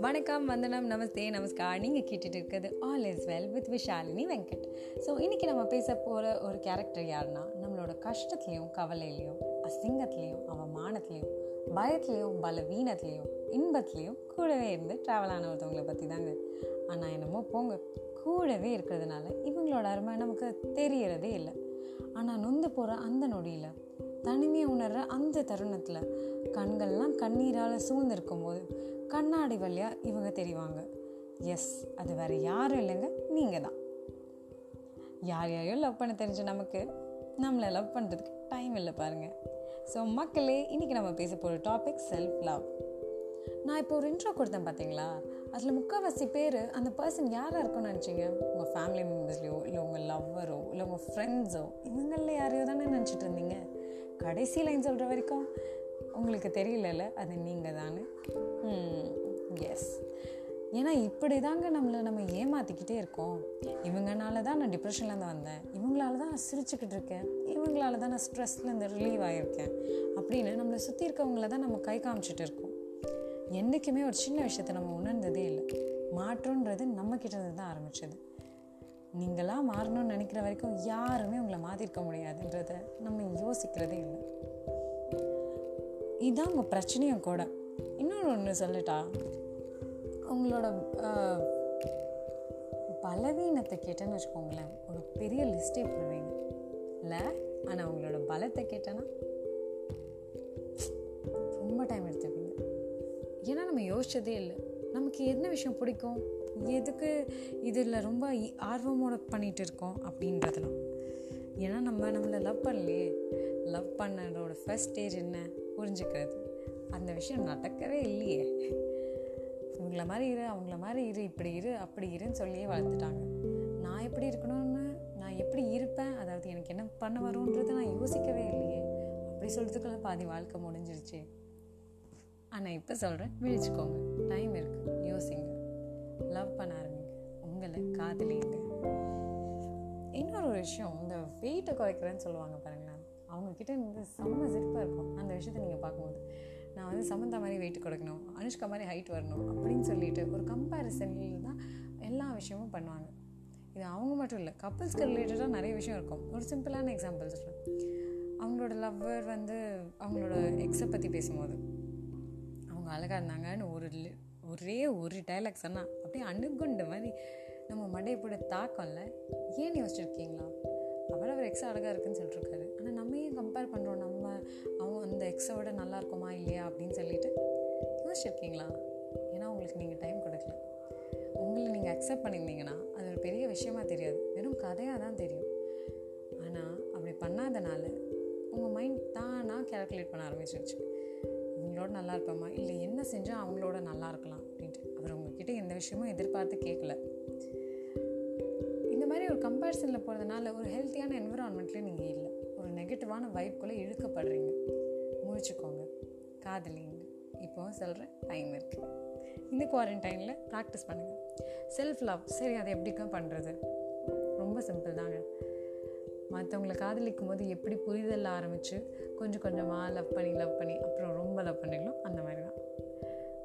வணக்கம் வந்தனம் நமஸ்தே நமஸ்கார். நீங்கள் கேட்டுட்டு இருக்கிறது all is well with Vishalini Venkat. So இன்றைக்கி நம்ம பேச போகிற ஒரு கேரக்டர் யாருன்னா நம்மளோட கஷ்டத்துலேயும் கவலையிலையும் அசிங்கத்துலேயும் அவமானத்துலேயும் பயத்துலேயும் பலவீனத்துலேயும் இன்பத்துலேயும் கூடவே இருந்து ட்ராவல் ஆன ஒருத்தவங்களை பற்றி தாங்க ஆனால் என்னமோ போங்க கூடவே இருக்கிறதுனால இவங்களோட அருமை நமக்கு தெரியறதே இல்லை. ஆனால் நொந்து போகிற அந்த நொடியில் தனிமையை உணர்கிற அந்த தருணத்தில் கண்கள்லாம் கண்ணீரால் சூழ்ந்திருக்கும் போது கண்ணாடி வழியாக இவங்க தெரிவாங்க. எஸ் அது வேறு யாரும் இல்லைங்க நீங்கள் தான் யார் யாரையும் லவ் பண்ண தெரிஞ்ச நமக்கு நம்மளை லவ் பண்ணுறதுக்கு டைம் இல்லை பாருங்கள் ஸோ மக்களே இன்றைக்கி நம்ம பேச போகிற டாபிக் செல்ஃப் லவ் நான் இப்போ ஒரு இன்ட்ரோ கொடுத்தேன் பார்த்தீங்களா அதில் முக்கால்வாசி பேர் அந்த பர்சன் யாராக இருக்கும்னு நினச்சிங்க? உங்கள் ஃபேமிலி மெம்பர்ஸ்லையோ இல்லை உங்கள் லவ்வரோ இல்லை உங்கள் ஃப்ரெண்ட்ஸோ இவங்களில் யாரையோ தானே நினச்சிட்டு இருந்தீங்க? கடைசி லைன் சொல்கிற வரைக்கும்? உங்களுக்கு தெரியலல்ல? அது நீங்கள் தானே? எஸ் ஏன்னா இப்படி தாங்க நம்மளை நம்ம ஏமாற்றிக்கிட்டே இருக்கோம். இவங்கனால தான் நான் டிப்ரெஷன்லேருந்து வந்தேன். இவங்களால தான் நான் சிரிச்சுக்கிட்டு இருக்கேன். இவங்களால தான் நான் ஸ்ட்ரெஸ்லேருந்து ரிலீவ் ஆகியிருக்கேன் அப்படின்னு நம்மளை சுற்றி இருக்கவங்கள தான் நம்ம கை காமிச்சிட்டு இருக்கோம். என்றைக்குமே ஒரு சின்ன விஷயத்தை நம்ம உணர்ந்ததே இல்லை. மாற்றன்றது நம்மக்கிட்ட தான் ஆரம்பிச்சது. நீங்களாம் மாறணும்னு நினைக்கிற வரைக்கும் யாருமே உங்களை மாற்றிருக்க முடியாதுன்றத நம்ம யோசிக்கிறதே இல்லை. இதுதான் உங்கள் பிரச்சனையும் கூட. இன்னொன்று ஒன்று சொல்லட்டா? உங்களோட பலவீனத்தை கேட்டேன்னு வச்சுக்கோங்களேன். ஒரு பெரிய லிஸ்ட்டே போடுவீங்க. இல்லை? ஆனால் உங்களோட பலத்தை கேட்டேன்னா? ரொம்ப டைம் எடுத்துப்பீங்க. ஏன்னா நம்ம யோசிச்சதே இல்லை. நமக்கு என்ன விஷயம் பிடிக்கும்? எதுக்கு இதில் ரொம்ப ஆர்வமோட பண்ணிகிட்டு இருக்கோம் அப்படின்றதுலாம். ஏன்னா நம்ம நம்மளை லவ் பண்ணலையே. லவ் பண்ணதோட ஃபஸ்ட் ஸ்டேஜ் என்ன? புரிஞ்சுக்கிறது. அந்த விஷயம் நடக்கவே இல்லையே. இவங்கள மாதிரி இரு அவங்கள மாதிரி இரு இப்படி இரு அப்படி இருன்னு சொல்லியே வளர்த்துட்டாங்க. நான் எப்படி இருக்கணும்னு நான் எப்படி இருப்பேன்? அதாவது எனக்கு என்ன பண்ண வரும்ன்றதை நான் யோசிக்கவே இல்லையே. அப்படி சொல்கிறதுக்குள்ள பாதி வாழ்க்கை முடிஞ்சிருச்சு. ஆனால் இப்போ சொல்கிறேன் விழிச்சுக்கோங்க. டைம் இருக்குது லவ் பண்ண ஆரம்பிங்க. உங்களை காதலிங்க. இன்னொரு ஒரு விஷயம் இந்த வெயிட்டை குறைக்கிறேன்னு சொல்லுவாங்க பாருங்களேன். அவங்கக்கிட்ட இருந்து செம்ம சிரிப்பாக இருக்கும். அந்த விஷயத்தை நீங்கள் பார்க்கும்போது நான் வந்து சமந்தா மாதிரி வெயிட் கொடுக்கணும் அனுஷ்கா மாதிரி ஹைட் வரணும் அப்படின்னு சொல்லிட்டு ஒரு கம்பேரிசனில் தான் எல்லா விஷயமும் பண்ணுவாங்க. இது அவங்க மட்டும் இல்லை கப்புள்ஸ்க்கு ரிலேட்டடாக நிறைய விஷயம் இருக்கும். ஒரு சிம்பிளான எக்ஸாம்பிள் சொல்கிறேன் அவங்களோட லவ்வர் வந்து அவங்களோட எக்ஸை பற்றி பேசும்போது அவங்க அழகாக இருந்தாங்கன்னு ஒரு ஒரே ஒரு டைலாக் சொன்னால் அப்படியே அணுகுண்ட மாதிரி நம்ம மண்டையை போட தாக்கம்ல. ஏன் யோசிச்சிருக்கீங்களா? அவர் அவர் எக்ஸ் அழகாக இருக்குன்னு சொல்லிட்டுருக்காரு ஆனால் நம்ம ஏன் கம்பேர் பண்ணுறோம் நம்ம அவங்க அந்த எக்ஸோட நல்லா இருக்குமா இல்லையா அப்படின்னு சொல்லிட்டு யோசிச்சிருக்கீங்களா? ஏன்னா உங்களுக்கு நீங்கள் டைம் கொடுக்கல. உங்களை நீங்கள் அக்செப்ட் பண்ணியிருந்தீங்கன்னா அது ஒரு பெரிய விஷயமா தெரியாது. வெறும் கதையாக தான் தெரியும். ஆனால் அப்படி பண்ணாதனால உங்கள் மைண்ட் தானாக கேல்குலேட் பண்ண ஆரம்பிச்சிருச்சு. அவங்களோட நல்லா இருப்போமா இல்லை என்ன செஞ்சால் அவங்களோட நல்லா இருக்கலாம் அப்படின்ட்டு. அவர் உங்ககிட்ட எந்த விஷயமும் எதிர்பார்த்து கேட்கல இந்த மாதிரி ஒரு கம்பேரிசனில் போகிறதுனால ஒரு ஹெல்த்தியான என்விரான்மெண்ட்லேயும் நீங்கள் இல்லை. ஒரு நெகட்டிவான வைப்புக்குள்ளே இழுக்கப்படுறீங்க. முழிச்சுக்கோங்க. காதலிங்க. இப்போ சொல்கிறேன் டைம் இருக்குது இந்த குவாரண்டைனில் ப்ராக்டிஸ் பண்ணுங்கள் செல்ஃப் லவ் சரி அதை எப்படிக்கும் பண்ணுறது ரொம்ப சிம்பிள் தாங்க. மற்றவங்களை காதலிக்கும் போது எப்படி புரிதல் ஆரம்பித்து கொஞ்சம் கொஞ்சமாக லவ் பண்ணி லவ் பண்ணி அப்புறம் ரொம்ப லவ் பண்ணிங்களோ அந்த மாதிரி தான்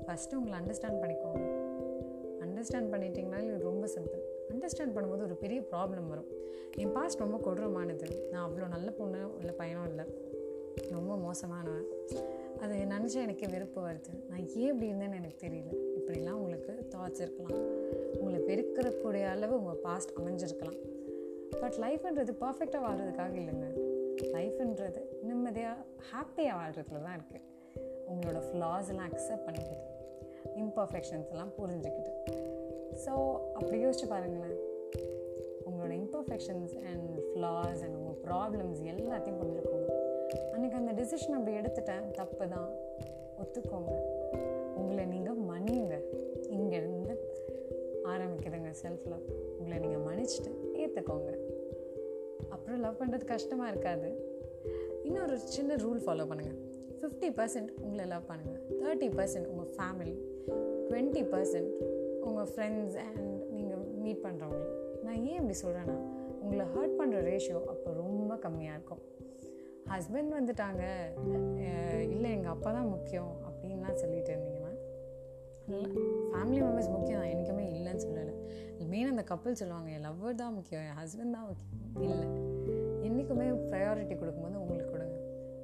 ஃபஸ்ட்டு உங்களை அண்டர்ஸ்டாண்ட் பண்ணிக்கோங்க. அண்டர்ஸ்டாண்ட் பண்ணிட்டீங்கனாலே இது ரொம்ப சிம்பிள் அண்டர்ஸ்டாண்ட் பண்ணும்போது ஒரு பெரிய ப்ராப்ளம் வரும். என் பாஸ்ட் ரொம்ப கொடூரமானது. நான் அவ்வளோ நல்ல பொண்ணு இல்லை பையனும் இல்லை. ரொம்ப மோசமானவன். அது நினச்சா எனக்கு வெறுப்பு வருது. நான் ஏன் இப்படி இருந்தேன்னு எனக்கு தெரியல. இப்படிலாம் உங்களுக்கு தாட்ஸ் இருக்கலாம். உங்களை வெறுக்கிறக்கூடிய அளவு உங்கள் பாஸ்ட் அமைஞ்சிருக்கலாம். பட் லைஃப்ன்றது பர்ஃபெக்டாக வாழ்கிறதுக்காக இல்லைங்க. லைஃப்ன்றது நிம்மதியாக ஹாப்பியாக வாழ்கிறதுல தான் இருக்குது உங்களோட ஃப்ளாஸ் எல்லாம் அக்செப்ட் பண்ணிக்கிட்டு இம்பர்ஃபெக்ஷன்ஸ் எல்லாம் புரிஞ்சுக்கிட்டு. ஸோ அப்படி யோசிச்சு பாருங்களேன். உங்களோட இம்பர்ஃபெக்ஷன்ஸ் அண்ட் ஃப்ளாஸ் அண்ட் உங்கள் ப்ராப்ளம்ஸ் எல்லாத்தையும் புரிஞ்சுக்கோங்க. அன்றைக்கி அந்த டெசிஷன் அப்படி எடுத்துட்டேன் தப்பு தான். ஒத்துக்கோங்க. உங்களை நீங்கள் மன்னிங்க. இங்கேருந்து ஆரம்பிக்குதுங்க செல்ஃப் லவ் உங்களை நீங்கள் மன்னிச்சுட்டு ஏற்றுக்கோங்க அப்புறம் லவ் பண்ணுறது கஷ்டமாக இருக்காது. இன்னொரு சின்ன ரூல் ஃபாலோ பண்ணுங்கள் ஃபிஃப்டி பர்சன்ட் உங்களை லவ் பண்ணுங்கள் தேர்ட்டி பர்சன்ட் உங்கள் ஃபேமிலி டுவெண்ட்டி பர்சன்ட் உங்கள் ஃப்ரெண்ட்ஸ் அண்ட் நீங்கள் மீட் பண்ணுறவங்க நான் ஏன் இப்படி சொல்கிறேன்னா உங்களை ஹர்ட் பண்ணுற ரேஷியோ அப்போ ரொம்ப கம்மியாக இருக்கும். ஹஸ்பண்ட் வந்துட்டாங்க இல்லை எங்கள் அப்பா தான் முக்கியம் அப்படின்லாம் சொல்லிட்டு இருந்தீங்கன்னா இல்லை ஃபேமிலி மெம்பர்ஸ் முக்கியம் தான் எனக்குமே இல்லைன்னு சொல்லலை. மெயின் அந்த கப்பல் சொல்லுவாங்க என் லவ்வர் தான் முக்கியம் என் ஹஸ்பண்ட் தான் முக்கியம். இல்லை என்றைக்குமே ப்ரையாரிட்டி கொடுக்கும்போது உங்களுக்கு கொடுங்க.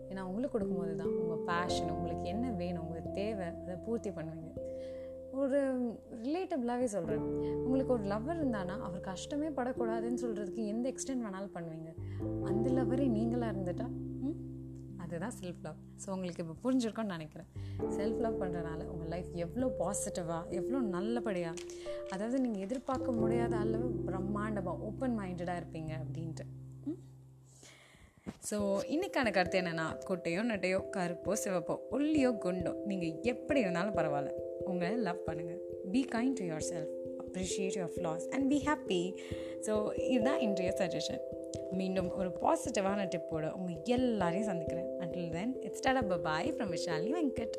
ஏன்னா உங்களுக்கு கொடுக்கும்போது தான் உங்கள் பேஷன் உங்களுக்கு என்ன வேணும் உங்களுக்கு தேவை அதை பூர்த்தி பண்ணுவீங்க. ஒரு ரிலேட்டபிளாகவே சொல்கிறேன் உங்களுக்கு ஒரு லவ்வர் இருந்தானா அவர் கஷ்டமே படக்கூடாதுன்னு சொல்கிறதுக்கு எந்த எக்ஸ்டென்ட் வேணாலும் பண்ணுவீங்க. அந்த லவ்வரே நீங்களாக இருந்துட்டா அதுதான் செல்ஃப் லவ் ஸோ உங்களுக்கு இப்போ புரிஞ்சிருக்கோன்னு நினைக்கிறேன். செல்ஃப் லவ் பண்ணுறனால உங்கள் லைஃப் எவ்வளோ பாசிட்டிவாக எவ்வளோ நல்லபடியாக அதாவது நீங்கள் எதிர்பார்க்க முடியாத அளவு பிரம்மாண்டமாக ஓப்பன் மைண்டடாக இருப்பீங்க அப்படின்ட்டு. ஸோ இன்றைக்கான கருத்து என்னென்னா கொட்டையோ நட்டையோ கருப்போ சிவப்போ ஒல்லியோ குண்டோ நீங்கள் எப்படி இருந்தாலும் பரவாயில்ல. உங்களை லவ் பண்ணுங்கள் be kind to yourself appreciate your flaws and be happy so இதுதான் இன்றைய சஜஷன் மீண்டும் ஒரு பாசிட்டிவான டிப்போட உங்கள் எல்லாரையும் சந்திக்கிறேன். Until then it's that up bye from Vishali Venkat